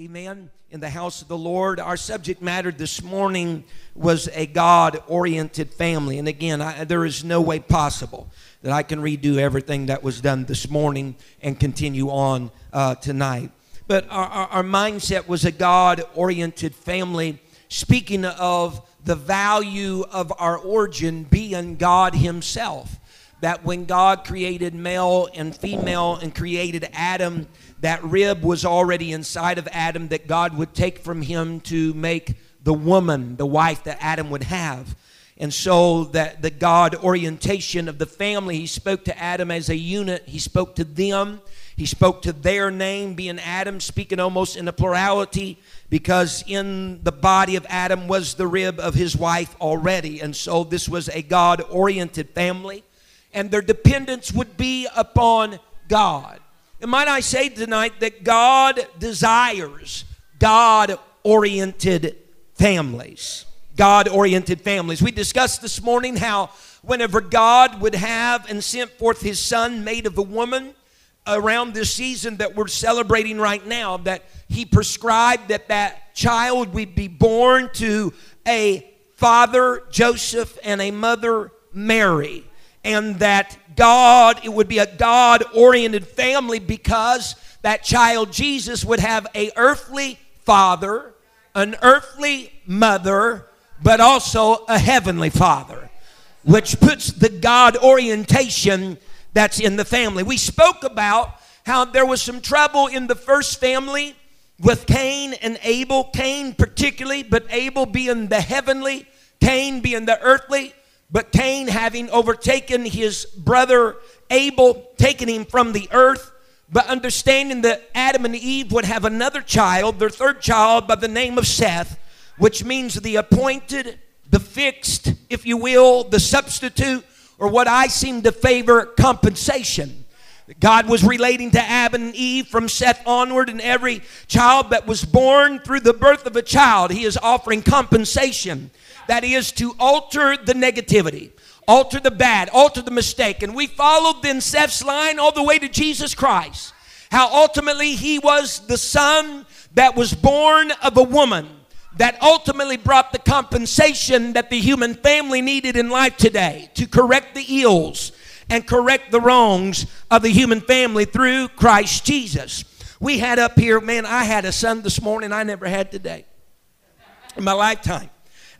Amen. In the house of the Lord, our subject matter this morning was a God oriented family. And again, I, there is no way possible that I can redo everything that was done this morning and continue on uh, tonight. But our, our, our mindset was a God oriented family, speaking of the value of our origin being God Himself. That when God created male and female and created Adam, that rib was already inside of Adam that God would take from him to make the woman, the wife that Adam would have. And so that the God orientation of the family, he spoke to Adam as a unit. He spoke to them. He spoke to their name, being Adam, speaking almost in a plurality, because in the body of Adam was the rib of his wife already. And so this was a God oriented family. And their dependence would be upon God. And might I say tonight that God desires God oriented families. God oriented families. We discussed this morning how whenever God would have and sent forth his son made of a woman around this season that we're celebrating right now, that he prescribed that that child would be born to a father, Joseph, and a mother, Mary and that God, it would be a God oriented family because that child Jesus would have a earthly father, an earthly mother, but also a heavenly father, which puts the God orientation that's in the family. We spoke about how there was some trouble in the first family with Cain and Abel, Cain particularly, but Abel being the heavenly, Cain being the earthly. But Cain, having overtaken his brother Abel, taken him from the earth, but understanding that Adam and Eve would have another child, their third child, by the name of Seth, which means the appointed, the fixed, if you will, the substitute, or what I seem to favor, compensation. God was relating to Adam and Eve from Seth onward, and every child that was born through the birth of a child, He is offering compensation. That is to alter the negativity, alter the bad, alter the mistake. And we followed then Seth's line all the way to Jesus Christ. How ultimately he was the son that was born of a woman that ultimately brought the compensation that the human family needed in life today to correct the ills and correct the wrongs of the human family through Christ Jesus. We had up here, man, I had a son this morning I never had today in my lifetime.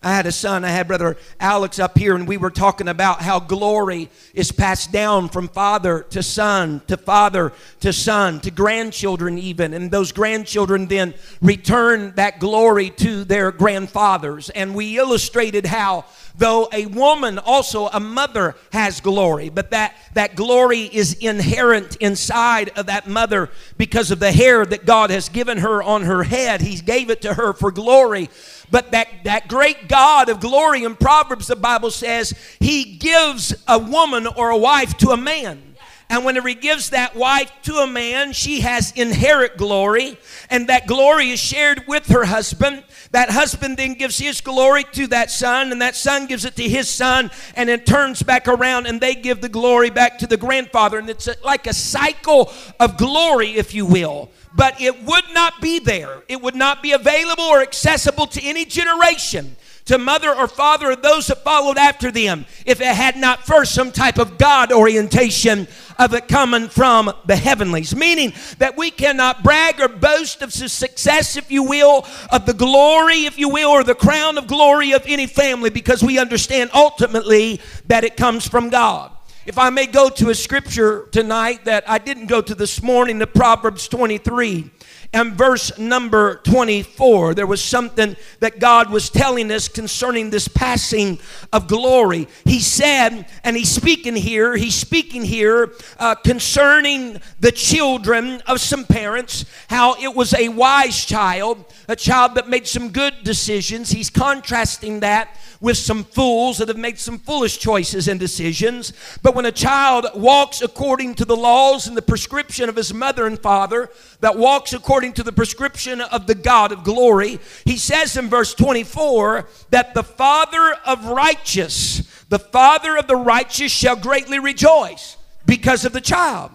I had a son, I had brother Alex up here, and we were talking about how glory is passed down from father to son, to father to son, to grandchildren, even. And those grandchildren then return that glory to their grandfathers. And we illustrated how though a woman also a mother has glory but that that glory is inherent inside of that mother because of the hair that god has given her on her head he gave it to her for glory but that, that great God of glory in Proverbs, the Bible says, He gives a woman or a wife to a man. And whenever he gives that wife to a man, she has inherent glory, and that glory is shared with her husband. That husband then gives his glory to that son, and that son gives it to his son, and it turns back around, and they give the glory back to the grandfather. And it's like a cycle of glory, if you will but it would not be there. It would not be available or accessible to any generation, to mother or father or those that followed after them, if it had not first some type of God orientation of it coming from the heavenlies. Meaning that we cannot brag or boast of the success, if you will, of the glory, if you will, or the crown of glory of any family because we understand ultimately that it comes from God. If I may go to a scripture tonight that I didn't go to this morning, the Proverbs 23 and verse number 24. There was something that God was telling us concerning this passing of glory. He said, and he's speaking here, he's speaking here uh, concerning the children of some parents, how it was a wise child, a child that made some good decisions. He's contrasting that with some fools that have made some foolish choices and decisions. But when a child walks according to the laws and the prescription of his mother and father, that walks according to the prescription of the God of glory, he says in verse 24 that the father of righteous, the father of the righteous shall greatly rejoice because of the child.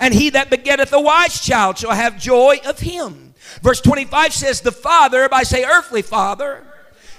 And he that begetteth a wise child shall have joy of him. Verse 25 says, The father, if I say earthly father,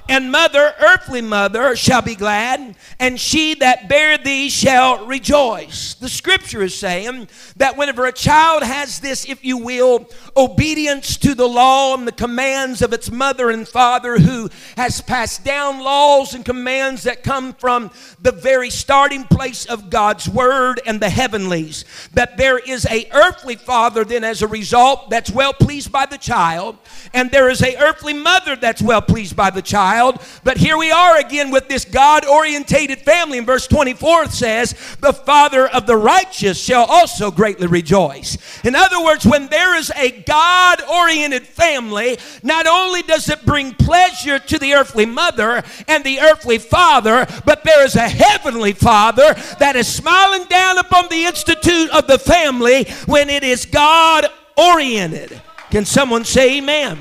and mother, earthly mother, shall be glad, and she that bare thee shall rejoice. The scripture is saying that whenever a child has this, if you will, obedience to the law and the commands of its mother and father, who has passed down laws and commands that come from the very starting place of God's word and the heavenlies, that there is a earthly father then as a result that's well pleased by the child, and there is a earthly mother that's well pleased by the child child. But here we are again with this God orientated family. In verse 24 it says, The father of the righteous shall also greatly rejoice. In other words, when there is a God oriented family, not only does it bring pleasure to the earthly mother and the earthly father, but there is a heavenly father that is smiling down upon the institute of the family when it is God oriented. Can someone say amen?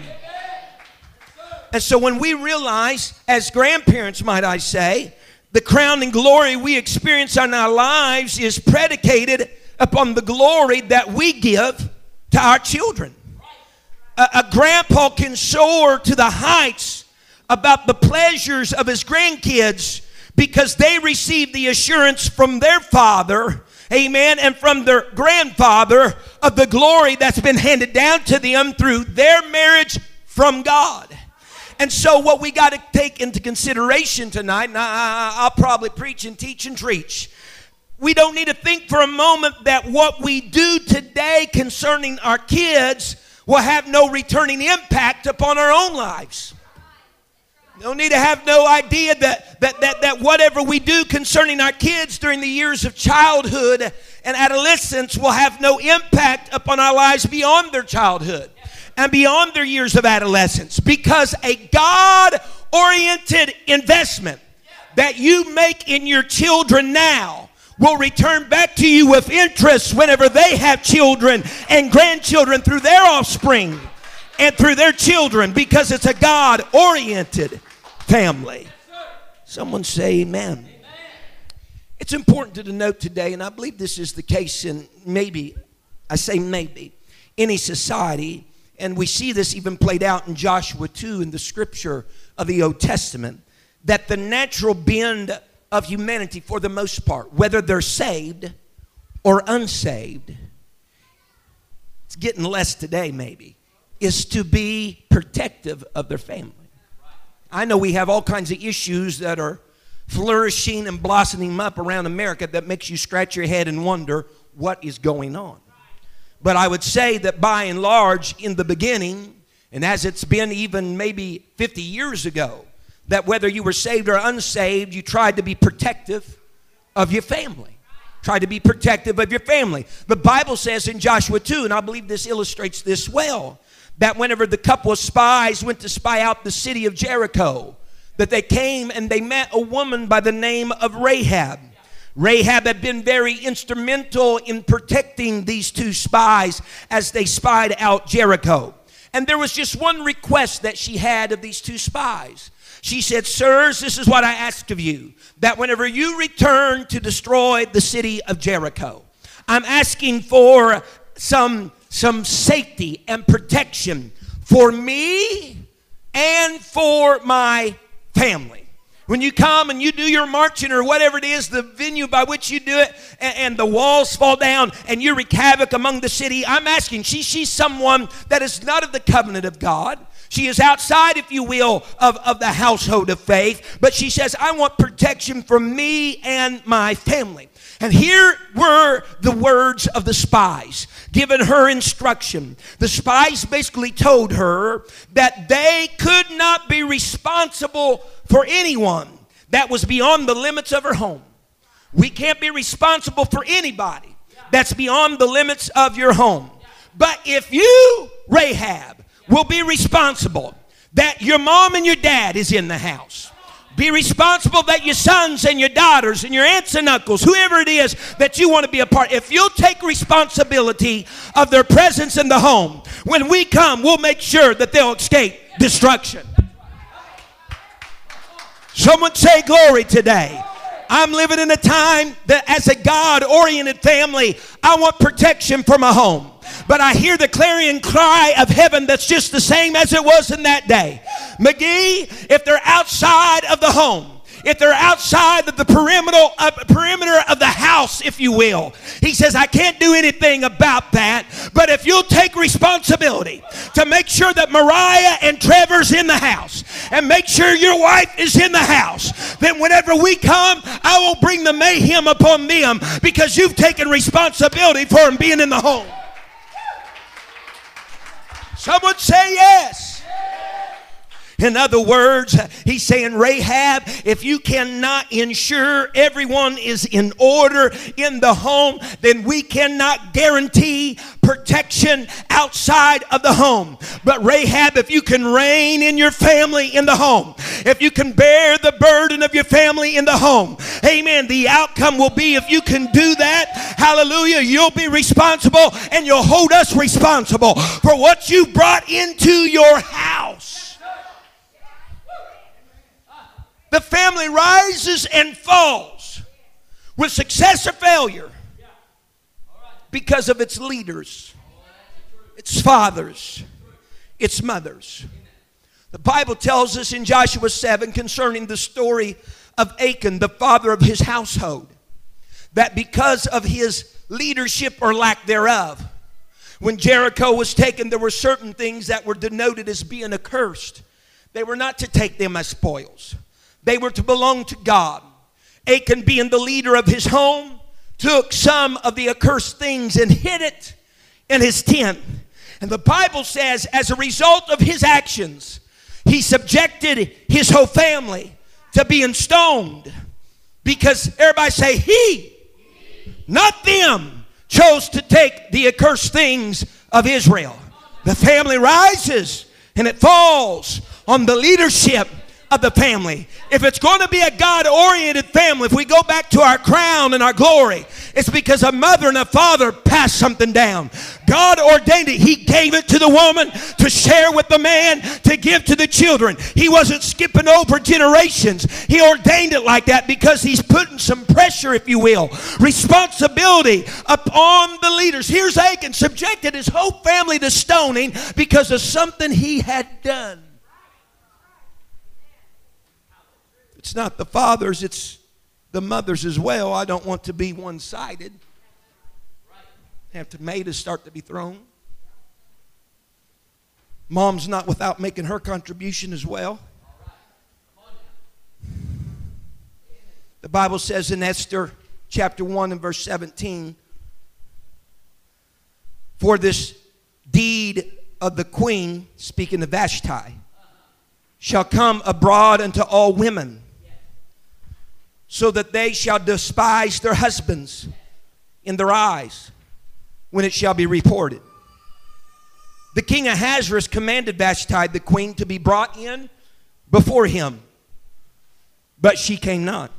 And so when we realize, as grandparents, might I say, the crowning glory we experience in our lives is predicated upon the glory that we give to our children. A, a, grandpa can soar to the heights about the pleasures of his grandkids because they receive the assurance from their father, amen, and from their grandfather of the glory that's been handed down to them through their marriage from God. And so, what we got to take into consideration tonight, and I, will probably preach and teach and preach. We don't need to think for a moment that what we do today concerning our kids will have no returning impact upon our own lives. No need to have no idea that, that, that, that whatever we do concerning our kids during the years of childhood and adolescence will have no impact upon our lives beyond their childhood and beyond their years of adolescence because a God oriented investment that you make in your children now will return back to you with interest whenever they have children and grandchildren through their offspring and through their children because it's a God oriented family. Someone say amen. It's important to note today, and I believe this is the case in maybe, I say maybe, any society and we see this even played out in Joshua 2 in the scripture of the Old Testament, that the natural bend of humanity, for the most part, whether they're saved or unsaved, it's getting less today maybe, is to be protective of their family. I know we have all kinds of issues that are flourishing and blossoming up around America that makes you scratch your head and wonder what is going on. But I would say that by and large, in the beginning, and as it's been even maybe 50 years ago, that whether you were saved or unsaved, you tried to be protective of your family. Try to be protective of your family. The Bible says in Joshua 2, and I believe this illustrates this well, that whenever the couple of spies went to spy out the city of Jericho, that they came and they met a woman by the name of Rahab. Rahab had been very instrumental in protecting these two spies as they spied out Jericho. And there was just one request that she had of these two spies. She said, Sirs, this is what I ask of you that whenever you return to destroy the city of Jericho, I'm asking for some, some safety and protection for me and for my family. When you come and you do your marching or whatever it is, the venue by which you do it, and, and the walls fall down and you wreak havoc among the city, I'm asking, she, she's someone that is not of the covenant of God. She is outside, if you will, of, of the household of faith, but she says, I want protection for me and my family. And here were the words of the spies giving her instruction. The spies basically told her that they could not be responsible for anyone that was beyond the limits of her home. We can't be responsible for anybody that's beyond the limits of your home. But if you, Rahab, will be responsible that your mom and your dad is in the house, be responsible that your sons and your daughters and your aunts and uncles, whoever it is that you want to be a part, if you'll take responsibility of their presence in the home, when we come, we'll make sure that they'll escape destruction. Someone say glory today. I'm living in a time that, as a God oriented family, I want protection for my home. But I hear the clarion cry of heaven that's just the same as it was in that day. McGee, if they're outside of the home, if they're outside of the perimeter, uh, perimeter of the house, if you will. He says, I can't do anything about that, but if you'll take responsibility to make sure that Mariah and Trevor's in the house and make sure your wife is in the house, then whenever we come, I will bring the mayhem upon them because you've taken responsibility for them being in the home. Someone say yes. In other words, he's saying, Rahab, if you cannot ensure everyone is in order in the home, then we cannot guarantee protection outside of the home. But Rahab, if you can reign in your family in the home, if you can bear the burden of your family in the home, amen, the outcome will be if you can do that, hallelujah, you'll be responsible and you'll hold us responsible for what you brought into your house. The family rises and falls with success or failure because of its leaders, its fathers, its mothers. The Bible tells us in Joshua 7 concerning the story of Achan, the father of his household, that because of his leadership or lack thereof, when Jericho was taken, there were certain things that were denoted as being accursed. They were not to take them as spoils. They were to belong to God. Achan, being the leader of his home, took some of the accursed things and hid it in his tent. And the Bible says, as a result of his actions, he subjected his whole family to being stoned. Because everybody say, he, not them, chose to take the accursed things of Israel. The family rises and it falls on the leadership of the family. If it's going to be a God oriented family, if we go back to our crown and our glory, it's because a mother and a father passed something down. God ordained it. He gave it to the woman to share with the man, to give to the children. He wasn't skipping over generations. He ordained it like that because He's putting some pressure, if you will, responsibility upon the leaders. Here's Achan, subjected his whole family to stoning because of something he had done. It's not the fathers, it's the mothers as well. I don't want to be one sided. Have tomatoes start to be thrown. Mom's not without making her contribution as well. The Bible says in Esther chapter 1 and verse 17 For this deed of the queen, speaking of Vashti, shall come abroad unto all women so that they shall despise their husbands in their eyes when it shall be reported. The king Ahasuerus commanded Vashti, the queen, to be brought in before him, but she came not.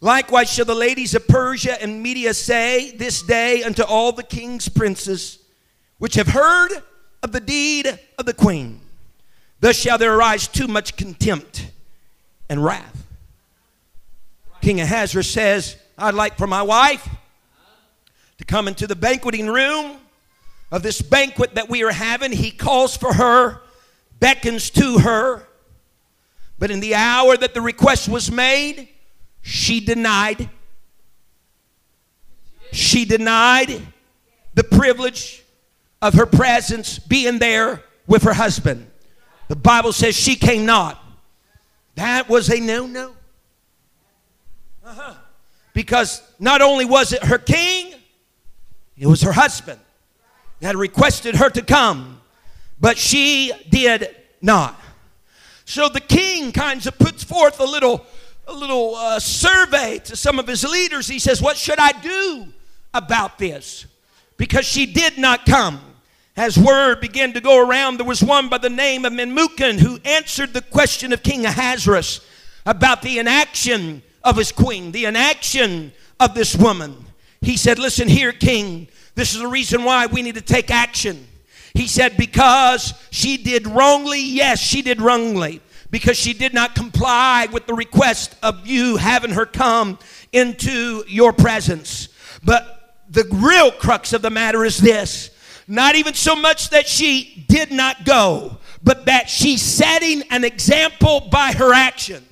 Likewise shall the ladies of Persia and Media say this day unto all the king's princes which have heard of the deed of the queen. Thus shall there arise too much contempt and wrath King Ahasuerus says, I'd like for my wife to come into the banqueting room of this banquet that we are having. He calls for her, beckons to her. But in the hour that the request was made, she denied. She denied the privilege of her presence being there with her husband. The Bible says she came not. That was a no no. Because not only was it her king, it was her husband that requested her to come, but she did not. So the king kind of puts forth a little, a little uh, survey to some of his leaders. He says, What should I do about this? Because she did not come. As word began to go around, there was one by the name of Memucan who answered the question of King Ahasuerus about the inaction of his queen, the inaction of this woman. He said, Listen here, king, this is the reason why we need to take action. He said, Because she did wrongly, yes, she did wrongly, because she did not comply with the request of you having her come into your presence. But the real crux of the matter is this not even so much that she did not go, but that she's setting an example by her actions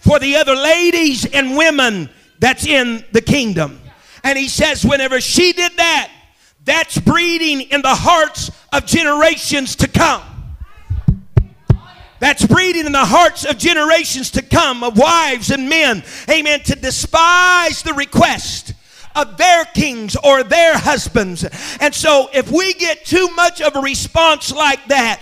for the other ladies and women that's in the kingdom. And he says, whenever she did that, that's breeding in the hearts of generations to come. That's breeding in the hearts of generations to come, of wives and men, amen, to despise the request of their kings or their husbands. And so, if we get too much of a response like that,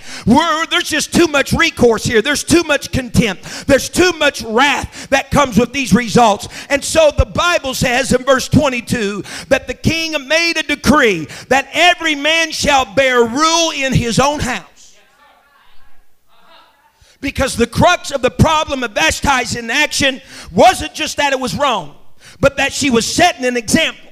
there's just too much recourse here. There's too much contempt. There's too much wrath that comes with these results. And so, the Bible says in verse 22 that the king made a decree that every man shall bear rule in his own house. Because the crux of the problem of Vashti's inaction wasn't just that it was wrong but that she was setting an example.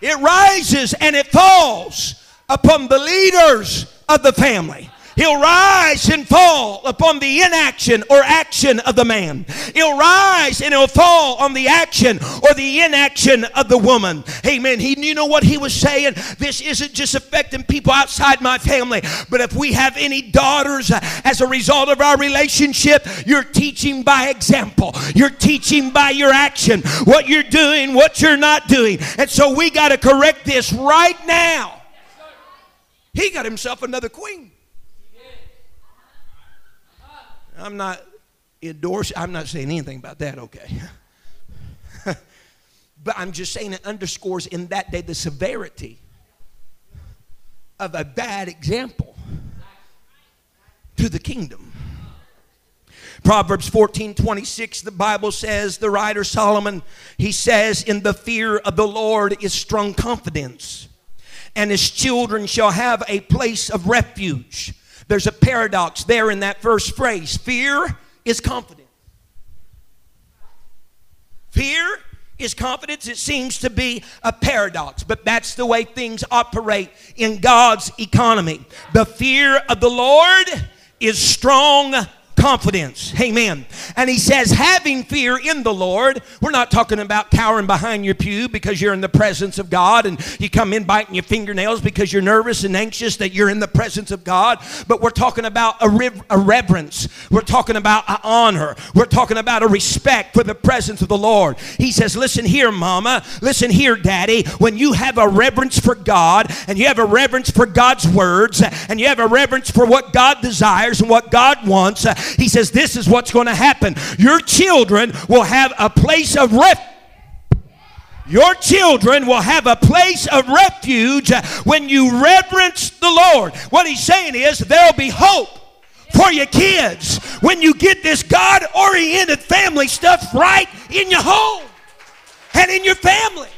It rises and it falls upon the leaders of the family. He'll rise and fall upon the inaction or action of the man. He'll rise and he'll fall on the action or the inaction of the woman. Amen. He, you know what he was saying? This isn't just affecting people outside my family, but if we have any daughters uh, as a result of our relationship, you're teaching by example. You're teaching by your action what you're doing, what you're not doing. And so we got to correct this right now. He got himself another queen. I'm not endorsing, I'm not saying anything about that, okay. but I'm just saying it underscores in that day the severity of a bad example to the kingdom. Proverbs 14 26, the Bible says, the writer Solomon, he says, In the fear of the Lord is strong confidence, and his children shall have a place of refuge. There's a paradox there in that first phrase. Fear is confidence. Fear is confidence. It seems to be a paradox, but that's the way things operate in God's economy. The fear of the Lord is strong confidence. Amen. And he says, having fear in the Lord. We're not talking about cowering behind your pew because you're in the presence of God and you come in biting your fingernails because you're nervous and anxious that you're in the presence of God. But we're talking about a, a reverence. We're talking about an honor. We're talking about a respect for the presence of the Lord. He says, listen here, mama. Listen here, daddy. When you have a reverence for God and you have a reverence for God's words and you have a reverence for what God desires and what God wants, he says, This is what's going to happen. Your children will have a place of refuge. Your children will have a place of refuge when you reverence the Lord. What he's saying is there'll be hope for your kids when you get this God oriented family stuff right in your home and in your family.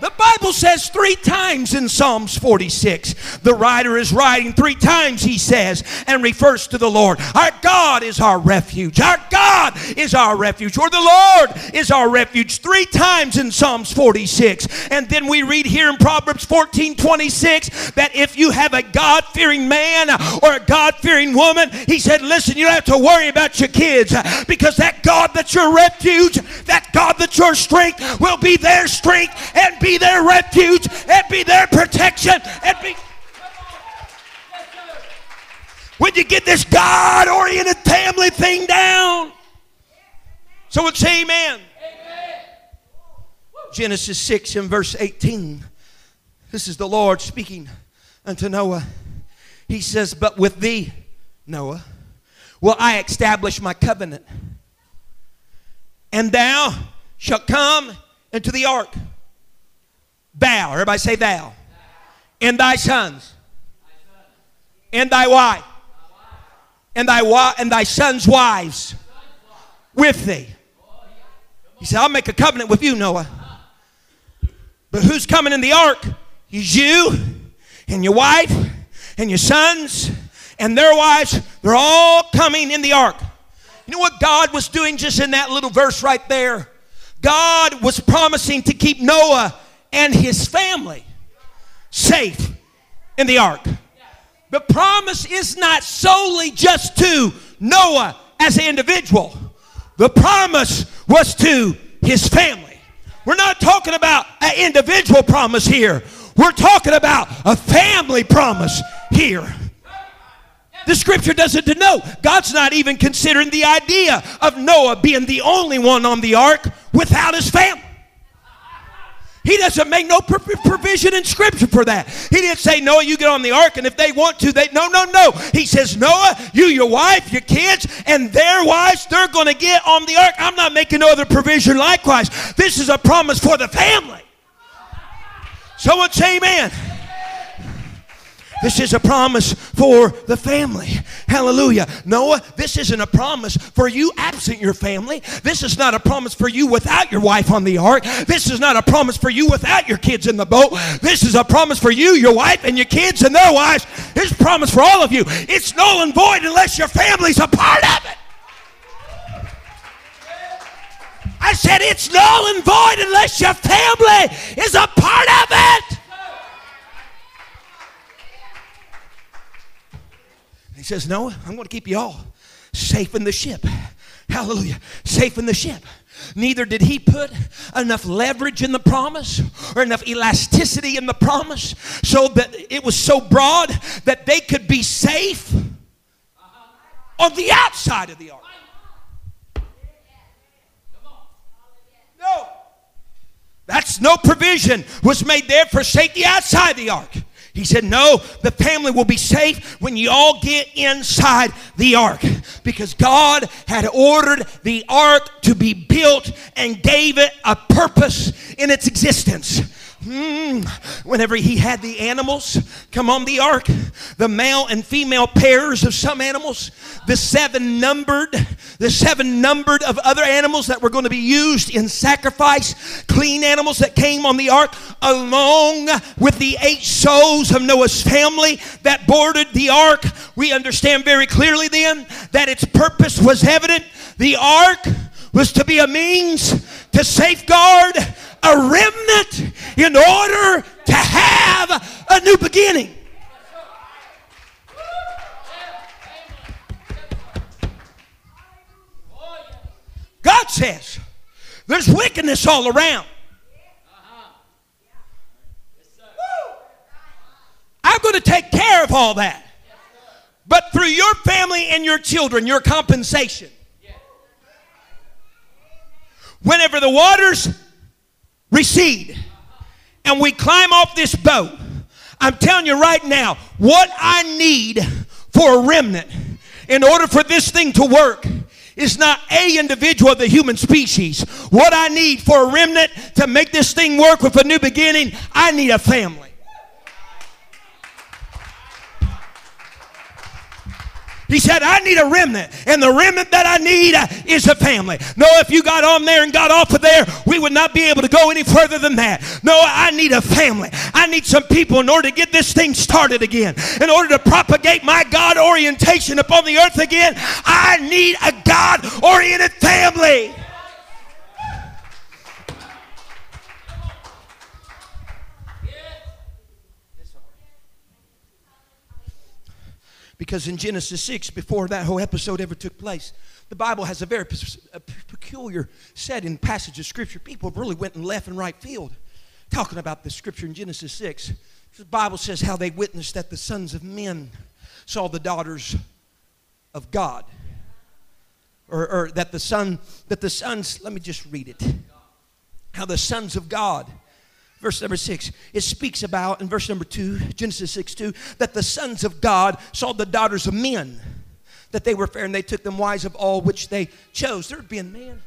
The Bible says three times in Psalms 46. The writer is writing three times, he says, and refers to the Lord. Our God is our refuge. Our God is our refuge. Or the Lord is our refuge. Three times in Psalms 46. And then we read here in Proverbs 14 26 that if you have a God fearing man or a God fearing woman, he said, listen, you don't have to worry about your kids because that God that's your refuge, that God that's your strength, will be their strength and be be their refuge and be their protection and be. When you get this God oriented family thing down. Someone say amen. amen. Genesis 6 and verse 18. This is the Lord speaking unto Noah. He says, But with thee, Noah, will I establish my covenant, and thou shalt come into the ark. Thou, everybody say thou, and thy sons, and thy wife, and thy wa- and thy sons' wives with thee. He said, I'll make a covenant with you, Noah. But who's coming in the ark? Is you and your wife and your sons and their wives. They're all coming in the ark. You know what God was doing just in that little verse right there? God was promising to keep Noah and his family safe in the ark. The promise is not solely just to Noah as an individual, the promise was to his family. We're not talking about an individual promise here, we're talking about a family promise here. The scripture doesn't denote. God's not even considering the idea of Noah being the only one on the ark without his family. He doesn't make no provision in Scripture for that. He didn't say, Noah, you get on the ark, and if they want to, they. No, no, no. He says, Noah, you, your wife, your kids, and their wives, they're going to get on the ark. I'm not making no other provision likewise. This is a promise for the family. Someone say, Amen. This is a promise for the family. Hallelujah. Noah, this isn't a promise for you absent your family. This is not a promise for you without your wife on the ark. This is not a promise for you without your kids in the boat. This is a promise for you, your wife, and your kids and their wives. It's a promise for all of you. It's null and void unless your family's a part of it. I said it's null and void unless your family is a part of it. Says, No, I'm going to keep you all safe in the ship. Hallelujah. Safe in the ship. Neither did he put enough leverage in the promise or enough elasticity in the promise so that it was so broad that they could be safe on the outside of the ark. No. That's no provision was made there for safety outside the ark. He said, No, the family will be safe when you all get inside the ark. Because God had ordered the ark to be built and gave it a purpose in its existence. Mm, whenever he had the animals come on the ark, the male and female pairs of some animals, the seven numbered, the seven numbered of other animals that were going to be used in sacrifice, clean animals that came on the ark, along with the eight souls of Noah's family that boarded the ark, we understand very clearly then that its purpose was evident. The ark was to be a means to safeguard a remnant in order to have a new beginning. God says there's wickedness all around. I'm going to take care of all that. But through your family and your children, your compensation. Whenever the waters recede and we climb off this boat, I'm telling you right now, what I need for a remnant in order for this thing to work is not a individual of the human species. What I need for a remnant to make this thing work with a new beginning, I need a family. He said, I need a remnant, and the remnant that I need uh, is a family. No, if you got on there and got off of there, we would not be able to go any further than that. No, I need a family. I need some people in order to get this thing started again, in order to propagate my God orientation upon the earth again. I need a God oriented family. Because in Genesis 6, before that whole episode ever took place, the Bible has a very a peculiar setting passage of Scripture. People really went in left and right field talking about the Scripture in Genesis 6. The Bible says how they witnessed that the sons of men saw the daughters of God. Or, or that the son, that the sons, let me just read it. How the sons of God verse number six, it speaks about, in verse number two, Genesis 6 2, that the sons of God saw the daughters of men, that they were fair, and they took them wives of all which they chose. There have been, man,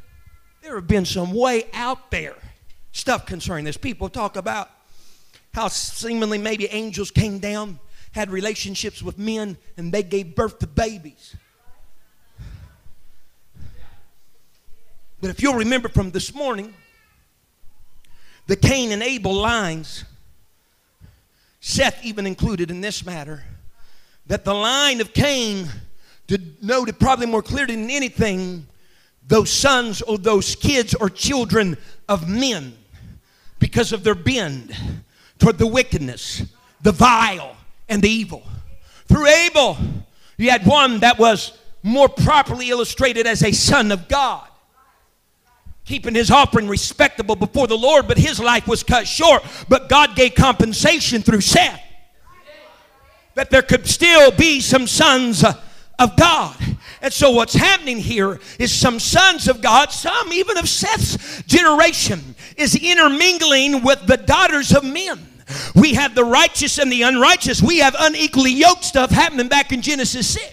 there have been some way out there stuff concerning this. People talk about how seemingly maybe angels came down, had relationships with men, and they gave birth to babies. But if you'll remember from this morning, the Cain and Abel lines, Seth even included in this matter, that the line of Cain denoted probably more clearly than anything those sons or those kids or children of men because of their bend toward the wickedness, the vile, and the evil. Through Abel, you had one that was more properly illustrated as a son of God keeping his offering respectable before the Lord, but his life was cut short. But God gave compensation through Seth that there could still be some sons uh, of God. And so, what's happening here is some sons of God, some even of Seth's generation, is intermingling with the daughters of men. We have the righteous and the unrighteous. We have unequally yoked stuff happening back in Genesis 6.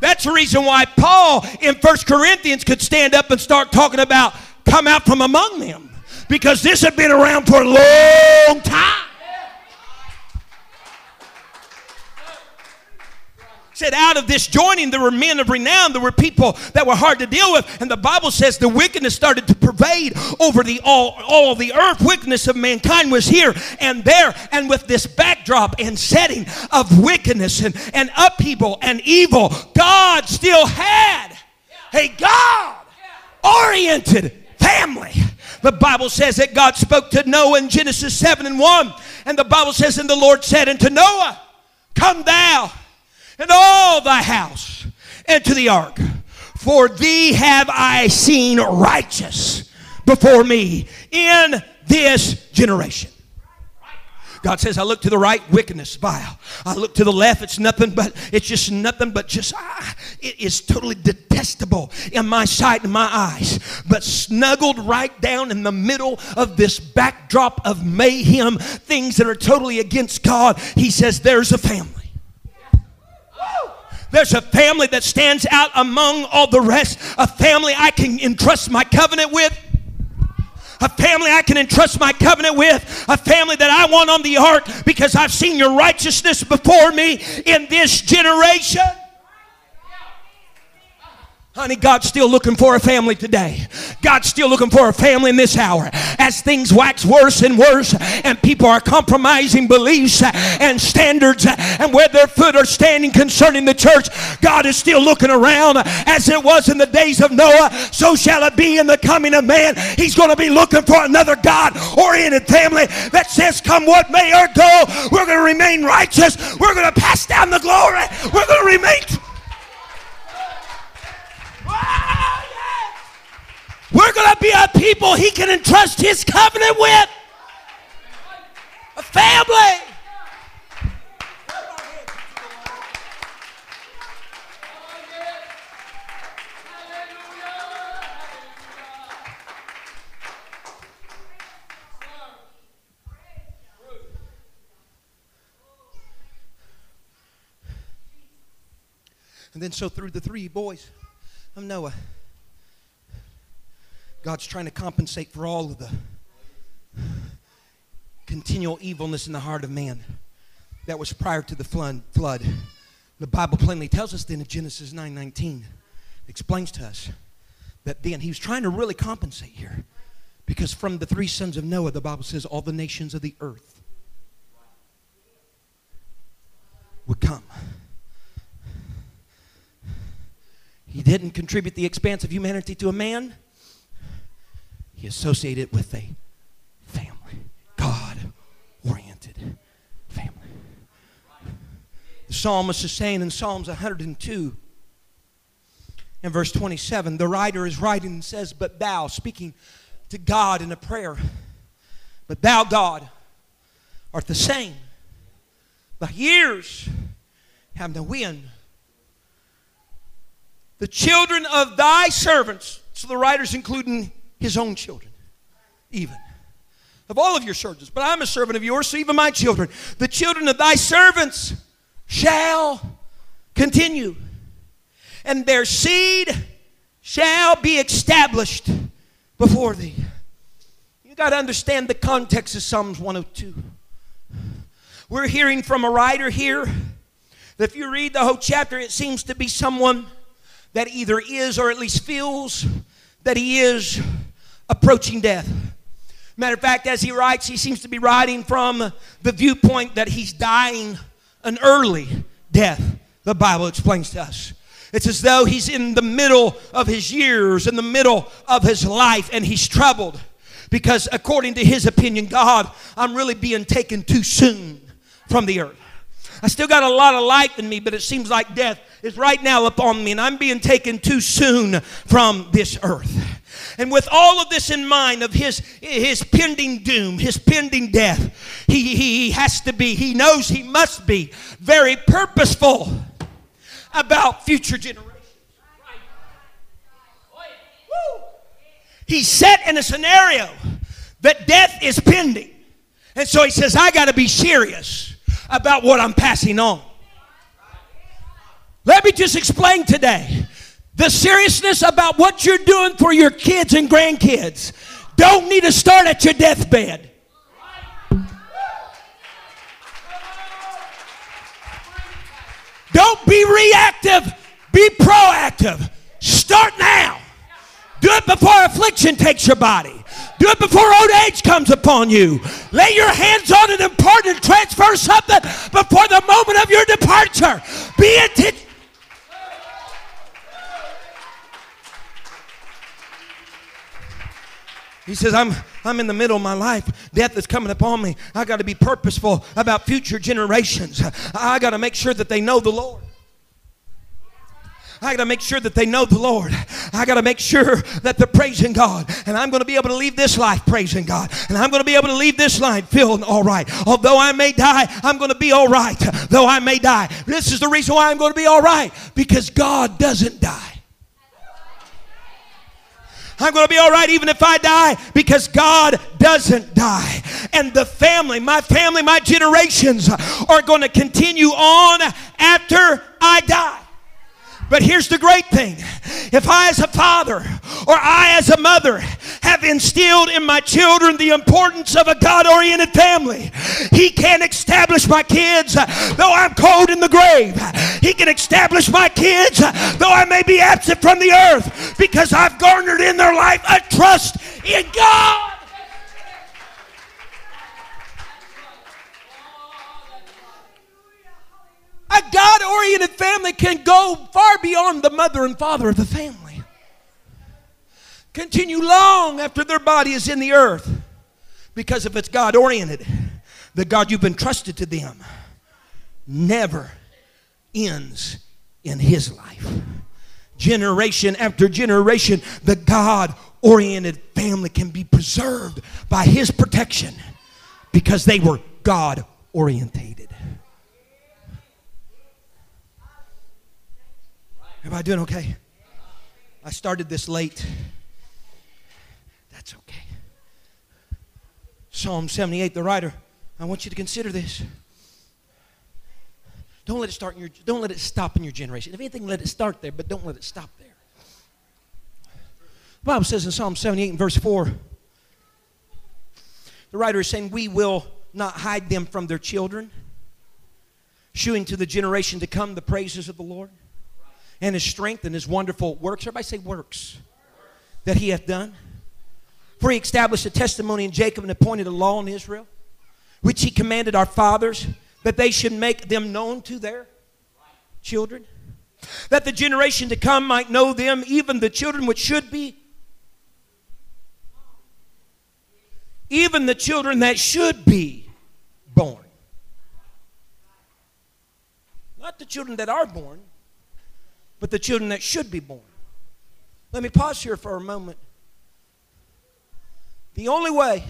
That's the reason why Paul in First Corinthians could stand up and start talking about come out from among them. Because this had been around for a long time. Said out of this joining there were men of renown there were people that were hard to deal with. And the bible says the wickedness started to pervade over the all, all the earth. Wickedness of mankind was here and there. And with this backdrop and setting of wickedness and, and upheaval and evil god still had a god oriented family. The Bible says that God spoke to Noah in Genesis 7 and 1. And the Bible says, And the Lord said unto Noah, Come thou and all thy house into the ark. For thee have I seen righteous before me in this generation. God says, I look to the right, wickedness, vile. I look to the left, it's nothing but, it's just nothing but just, ah, it is totally detestable in my sight and my eyes. But snuggled right down in the middle of this backdrop of mayhem, things that are totally against God, He says, there's a family. There's a family that stands out among all the rest, a family I can entrust my covenant with. A family I can entrust my covenant with, a family that I want on the ark because I've seen your righteousness before me in this generation. Honey, God's still looking for a family today. God's still looking for a family in this hour. As things wax worse and worse, and people are compromising beliefs and standards and where their foot are standing concerning the church, God is still looking around as it was in the days of Noah. So shall it be in the coming of man. He's going to be looking for another God oriented family that says, Come what may or go, we're going to remain righteous. We're going to pass down the glory. We're going to remain. We're going to be a people he can entrust his covenant with. A family. And then so through the three boys of Noah. God's trying to compensate for all of the continual evilness in the heart of man that was prior to the flood. The Bible plainly tells us then in Genesis 9:19 explains to us that then he was trying to really compensate here because from the three sons of Noah the Bible says all the nations of the earth would come. He didn't contribute the expanse of humanity to a man. He associated it with a family, God oriented family. The psalmist is saying in Psalms 102 and verse 27, the writer is writing and says, But thou, speaking to God in a prayer, but thou, God, art the same. Thy years have no wind. The children of thy servants, so the writer's including his own children, even. of all of your servants, but I'm a servant of yours, so even my children, the children of thy servants, shall continue, and their seed shall be established before thee. You got to understand the context of Psalms 102. We're hearing from a writer here if you read the whole chapter, it seems to be someone that either is or at least feels that he is approaching death. Matter of fact, as he writes, he seems to be writing from the viewpoint that he's dying an early death, the Bible explains to us. It's as though he's in the middle of his years, in the middle of his life, and he's troubled because, according to his opinion, God, I'm really being taken too soon from the earth. I still got a lot of life in me, but it seems like death is right now upon me, and I'm being taken too soon from this earth. And with all of this in mind of his, his pending doom, his pending death, he, he has to be, he knows he must be very purposeful about future generations. He's set in a scenario that death is pending. And so he says, I got to be serious about what I'm passing on. Let me just explain today the seriousness about what you're doing for your kids and grandkids don't need to start at your deathbed. Don't be reactive, be proactive. Start now. Do it before affliction takes your body. Do it before old age comes upon you. Lay your hands on it and an important transfer something before the moment of your departure. Be intentional. He says, I'm, I'm in the middle of my life. Death is coming upon me. I got to be purposeful about future generations. I got to make sure that they know the Lord. I got to make sure that they know the Lord. I got to make sure that they're praising God. And I'm going to be able to leave this life praising God. And I'm going to be able to leave this life feeling all right. Although I may die, I'm going to be all right. Though I may die. This is the reason why I'm going to be all right. Because God doesn't die. I'm going to be all right even if I die because God doesn't die. And the family, my family, my generations are going to continue on after I die. But here's the great thing if I, as a father or I, as a mother, have instilled in my children the importance of a God oriented family, He can establish my kids uh, though I'm cold in the grave. He can establish my kids uh, though I may be absent from the earth because I've garnered in their life a trust in God. A God oriented family can go far beyond the mother and father of the family. Continue long after their body is in the earth. Because if it's God oriented, the God you've entrusted to them never ends in his life. Generation after generation, the God oriented family can be preserved by his protection because they were God orientated. Everybody doing okay? I started this late. That's okay. Psalm 78, the writer, I want you to consider this. Don't let it start in your don't let it stop in your generation. If anything, let it start there, but don't let it stop there. The Bible says in Psalm 78 and verse 4, the writer is saying, We will not hide them from their children, shewing to the generation to come the praises of the Lord and his strength and his wonderful works. Everybody say works that he hath done. For he established a testimony in Jacob and appointed a law in Israel, which he commanded our fathers that they should make them known to their children, that the generation to come might know them, even the children which should be, even the children that should be born. Not the children that are born, but the children that should be born. Let me pause here for a moment. The only way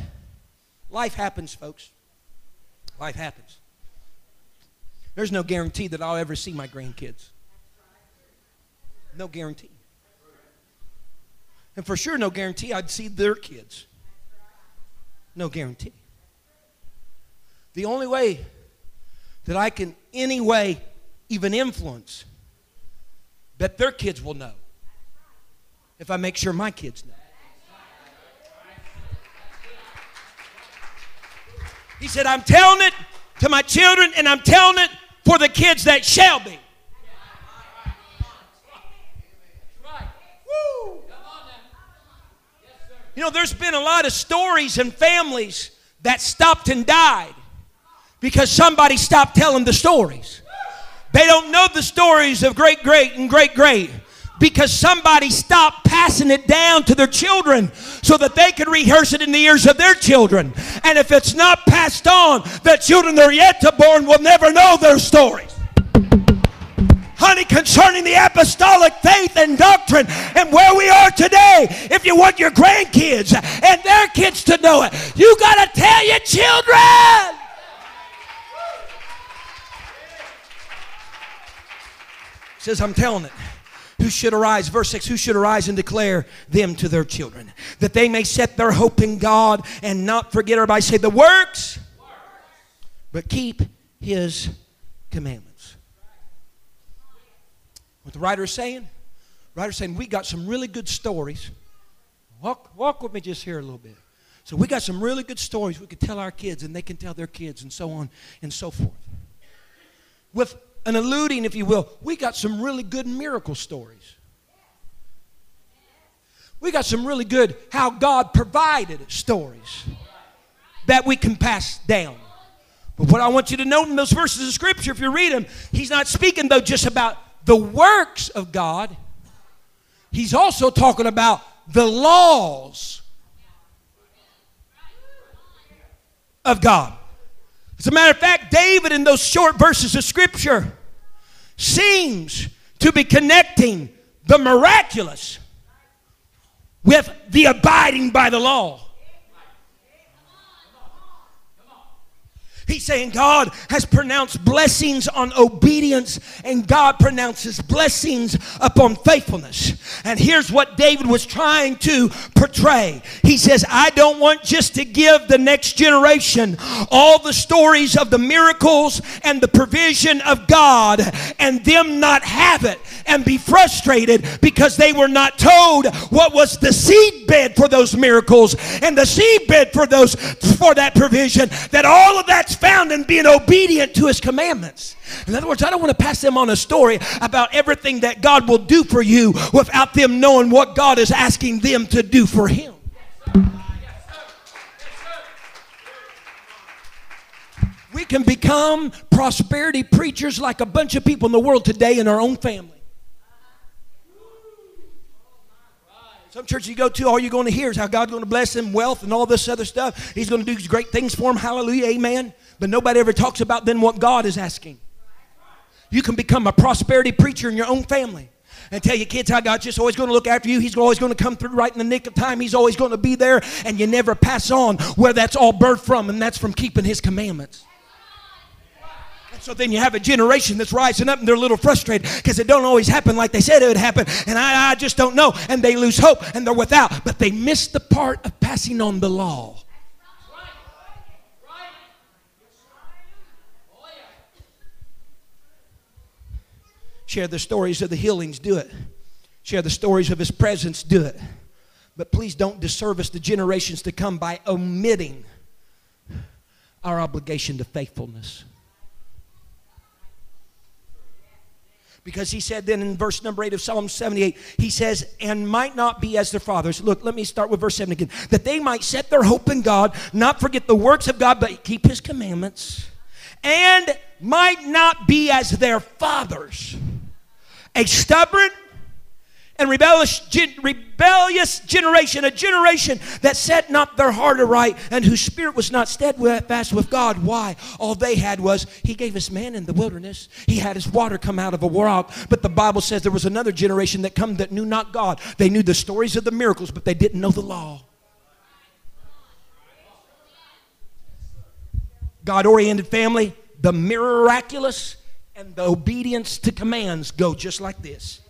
life happens, folks, life happens. There's no guarantee that I'll ever see my grandkids. No guarantee. And for sure, no guarantee I'd see their kids. No guarantee. The only way that I can, any way, even influence, that their kids will know if I make sure my kids know. He said, I'm telling it to my children and I'm telling it for the kids that shall be. You know, there's been a lot of stories and families that stopped and died because somebody stopped telling the stories. They don't know the stories of great, great, and great, great because somebody stopped passing it down to their children so that they could rehearse it in the ears of their children. And if it's not passed on, the children that are yet to born will never know their stories honey, concerning the apostolic faith and doctrine and where we are today. If you want your grandkids and their kids to know it, you got to tell your children. Says, I'm telling it who should arise, verse 6, who should arise and declare them to their children, that they may set their hope in God and not forget, everybody say, the works, but keep his commandments. What the writer is saying? Writer is saying, we got some really good stories. Walk, walk with me just here a little bit. So we got some really good stories we could tell our kids, and they can tell their kids, and so on and so forth. With an alluding, if you will, we got some really good miracle stories. We got some really good how God provided stories that we can pass down. But what I want you to know in those verses of Scripture, if you read them, he's not speaking, though, just about the works of God, he's also talking about the laws of God. As a matter of fact, David, in those short verses of Scripture, seems to be connecting the miraculous with the abiding by the law. He's saying God has pronounced blessings on obedience, and God pronounces blessings upon faithfulness. And here's what David was trying to portray He says, I don't want just to give the next generation all the stories of the miracles and the provision of God and them not have it and be frustrated because they were not told what was the seedbed for those miracles and the seedbed for those for that provision that all of that's found in being obedient to his commandments. In other words, I don't want to pass them on a story about everything that God will do for you without them knowing what God is asking them to do for him. We can become prosperity preachers like a bunch of people in the world today in our own family. Some churches you go to, all you're going to hear is how God's going to bless them, wealth, and all this other stuff. He's going to do great things for them. Hallelujah, amen. But nobody ever talks about then what God is asking. You can become a prosperity preacher in your own family and tell your kids how God's just always going to look after you. He's always going to come through right in the nick of time. He's always going to be there, and you never pass on where that's all birthed from, and that's from keeping His commandments. So then you have a generation that's rising up and they're a little frustrated because it don't always happen like they said it would happen. And I, I just don't know. And they lose hope and they're without. But they miss the part of passing on the law. Share the stories of the healings, do it. Share the stories of his presence, do it. But please don't disservice the generations to come by omitting our obligation to faithfulness. Because he said then in verse number 8 of Psalm 78, he says, and might not be as their fathers. Look, let me start with verse 7 again. That they might set their hope in God, not forget the works of God, but keep his commandments, and might not be as their fathers. A stubborn and rebellious, rebellious generation, a generation that set not their heart aright and whose spirit was not steadfast with God. Why? All they had was, He gave us man in the wilderness. He had His water come out of a rock. But the Bible says there was another generation that come that knew not God. They knew the stories of the miracles, but they didn't know the law. God oriented family, the miraculous and the obedience to commands go just like this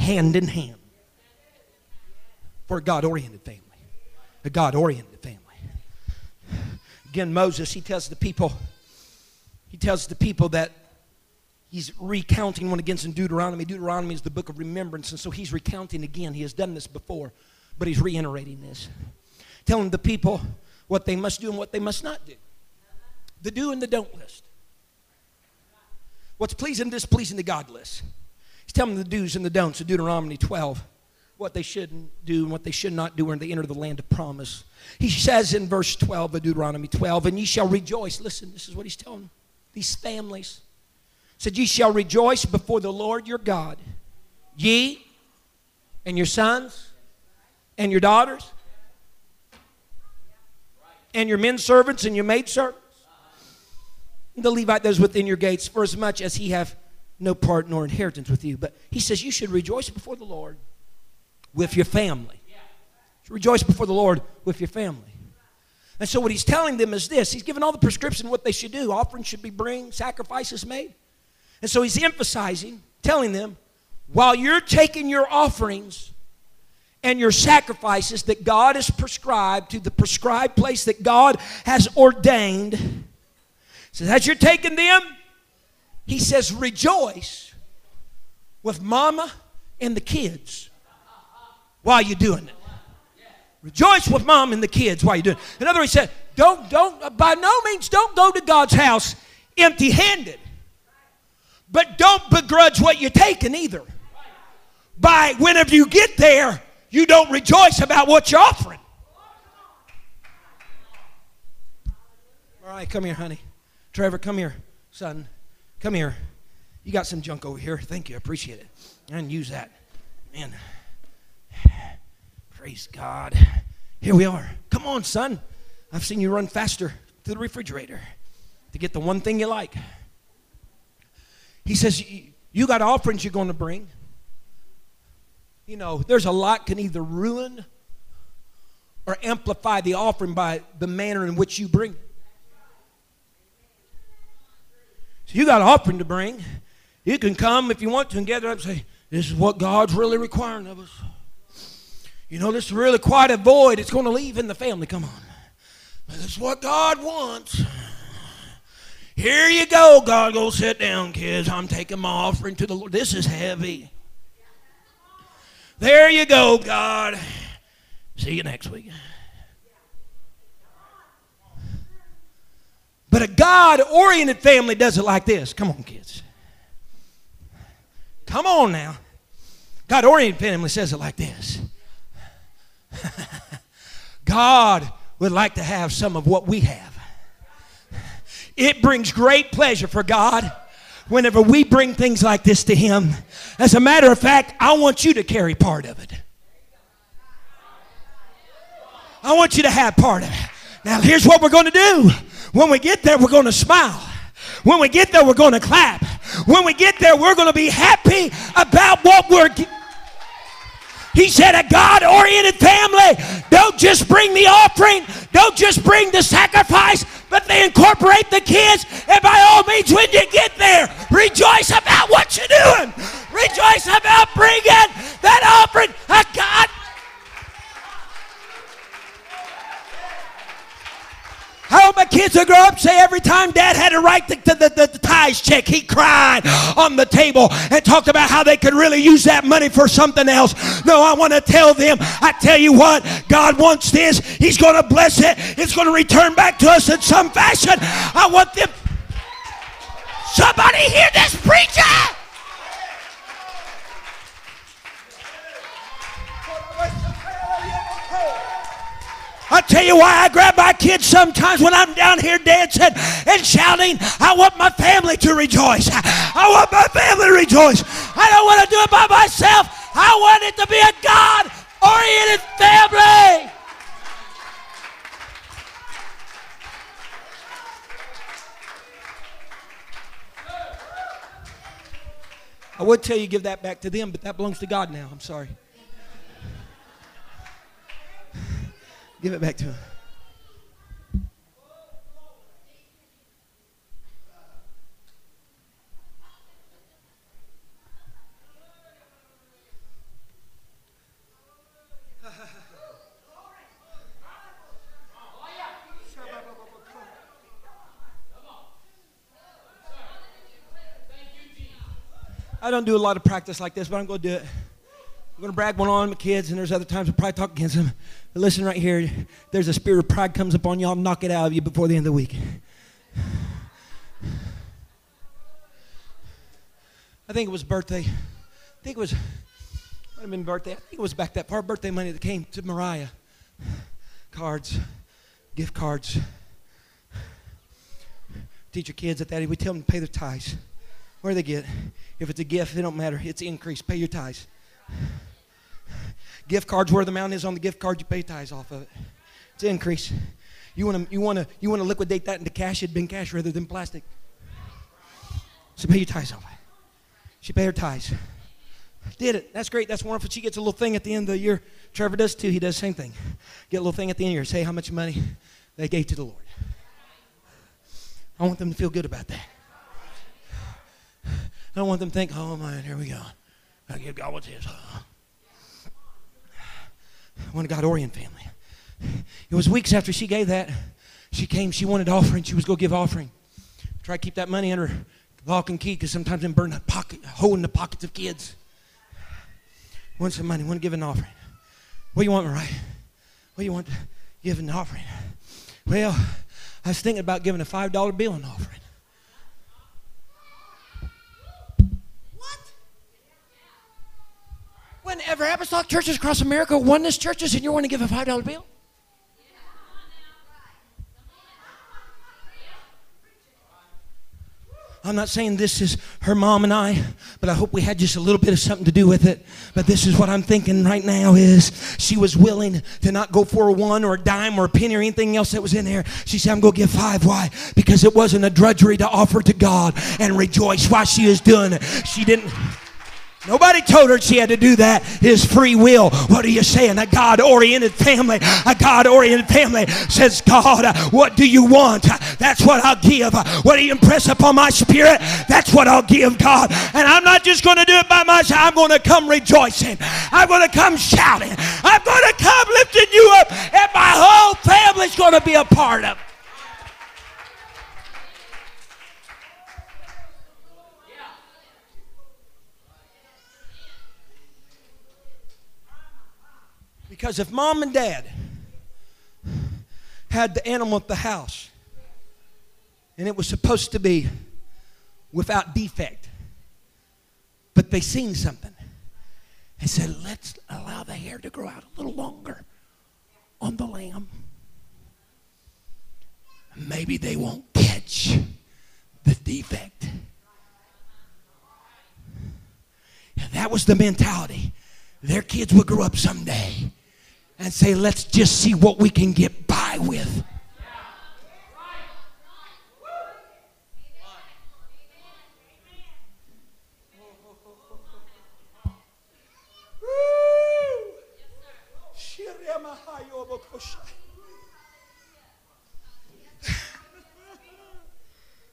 hand in hand for a God oriented family. A God oriented family. Again, Moses, he tells the people, he tells the people that he's recounting one against in Deuteronomy. Deuteronomy is the book of remembrance, and so he's recounting again. He has done this before, but he's reiterating this. Telling the people what they must do and what they must not do. The do and the don't list. What's pleasing displeasing to God list. He's telling them the do's and the don'ts of Deuteronomy 12 what they shouldn't do and what they should not do when they enter the land of promise. He says in verse 12 of Deuteronomy 12, and ye shall rejoice. Listen, this is what he's telling these families. He said, Ye shall rejoice before the Lord your God, ye and your sons and your daughters and your men servants and your maid servants. The Levite that is within your gates, for as much as he have no part nor inheritance with you. But he says, You should rejoice before the Lord with your family. Rejoice before the Lord with your family. And so what he's telling them is this. He's given all the prescription what they should do. Offerings should be bring, sacrifices made. And so he's emphasizing, telling them, while you're taking your offerings and your sacrifices that God has prescribed to the prescribed place that God has ordained, so as you're taking them, he says, rejoice with mama and the kids while you're doing it. Rejoice with mom and the kids while you're doing it. In other words, he said, don't, don't, by no means, don't go to God's house empty handed. But don't begrudge what you're taking either. By whenever you get there, you don't rejoice about what you're offering. All right, come here, honey. Trevor, come here, son. Come here. You got some junk over here. Thank you. I appreciate it. I didn't use that. Man. Praise God. Here we are. Come on, son. I've seen you run faster to the refrigerator to get the one thing you like. He says, You got offerings you're going to bring. You know, there's a lot can either ruin or amplify the offering by the manner in which you bring it. So you got an offering to bring. You can come if you want to and gather up and say, This is what God's really requiring of us. You know, this is really quite a void. It's going to leave in the family. Come on. This is what God wants. Here you go. God, go sit down, kids. I'm taking my offering to the Lord. This is heavy. There you go, God. See you next week. But a God oriented family does it like this. Come on, kids. Come on now. God oriented family says it like this God would like to have some of what we have. It brings great pleasure for God whenever we bring things like this to Him. As a matter of fact, I want you to carry part of it. I want you to have part of it. Now, here's what we're going to do. When we get there, we're going to smile. When we get there, we're going to clap. When we get there, we're going to be happy about what we're. He said, a God oriented family, don't just bring the offering, don't just bring the sacrifice, but they incorporate the kids. And by all means, when you get there, rejoice about what you're doing. Rejoice about bringing that offering. A God I hope my kids will grow up say every time dad had to write the, the, the, the tithes check, he cried on the table and talked about how they could really use that money for something else. No, I want to tell them, I tell you what, God wants this. He's going to bless it. It's going to return back to us in some fashion. I want them. Somebody hear this preacher! I tell you why I grab my kids sometimes when I'm down here dancing and shouting. I want my family to rejoice. I want my family to rejoice. I don't want to do it by myself. I want it to be a God oriented family. I would tell you give that back to them, but that belongs to God now. I'm sorry. Give it back to him. I don't do a lot of practice like this, but I'm going to do it. I'm going to brag one on my kids, and there's other times I probably talk against them. But listen right here. There's a spirit of pride comes upon y'all, knock it out of you before the end of the week. I think it was birthday. I think it was, might have been birthday. I think it was back that far. Birthday money that came to Mariah. Cards, gift cards. Teach your kids at that. We tell them to pay their tithes. Where do they get? If it's a gift, it don't matter. It's increase. Pay your tithes. Gift cards, where the amount is on the gift card, you pay tithes off of it. It's an increase. You want to you want to you want to liquidate that into cash? It'd been cash rather than plastic. So pay your tithes off. She paid her tithes. Did it. That's great. That's wonderful. She gets a little thing at the end of the year. Trevor does too. He does the same thing. Get a little thing at the end of the year. Say how much money they gave to the Lord. I want them to feel good about that. I don't want them to think, oh man, here we go. I give God what's his. One God Orient family. It was weeks after she gave that. She came, she wanted offering. She was going to give offering. Try to keep that money under lock and key because sometimes they burn a pocket, hole in the pockets of kids. Want some money, want to give an offering. What do you want, Mariah? What do you want to give an offering? Well, I was thinking about giving a $5 bill an offering. Whenever apostolic churches across America, oneness churches, and you want to give a $5 bill? I'm not saying this is her mom and I, but I hope we had just a little bit of something to do with it. But this is what I'm thinking right now is she was willing to not go for a one or a dime or a penny or anything else that was in there. She said, I'm going to give five. Why? Because it wasn't a drudgery to offer to God and rejoice while she is doing it. She didn't. Nobody told her she had to do that. His free will. What are you saying? A God oriented family. A God oriented family says, God, what do you want? That's what I'll give. What do you impress upon my spirit? That's what I'll give, God. And I'm not just going to do it by myself. I'm going to come rejoicing. I'm going to come shouting. I'm going to come lifting you up. And my whole family's going to be a part of it. Because if mom and dad had the animal at the house and it was supposed to be without defect, but they seen something and said, let's allow the hair to grow out a little longer on the lamb. Maybe they won't catch the defect. And that was the mentality. Their kids would grow up someday and say, let's just see what we can get by with.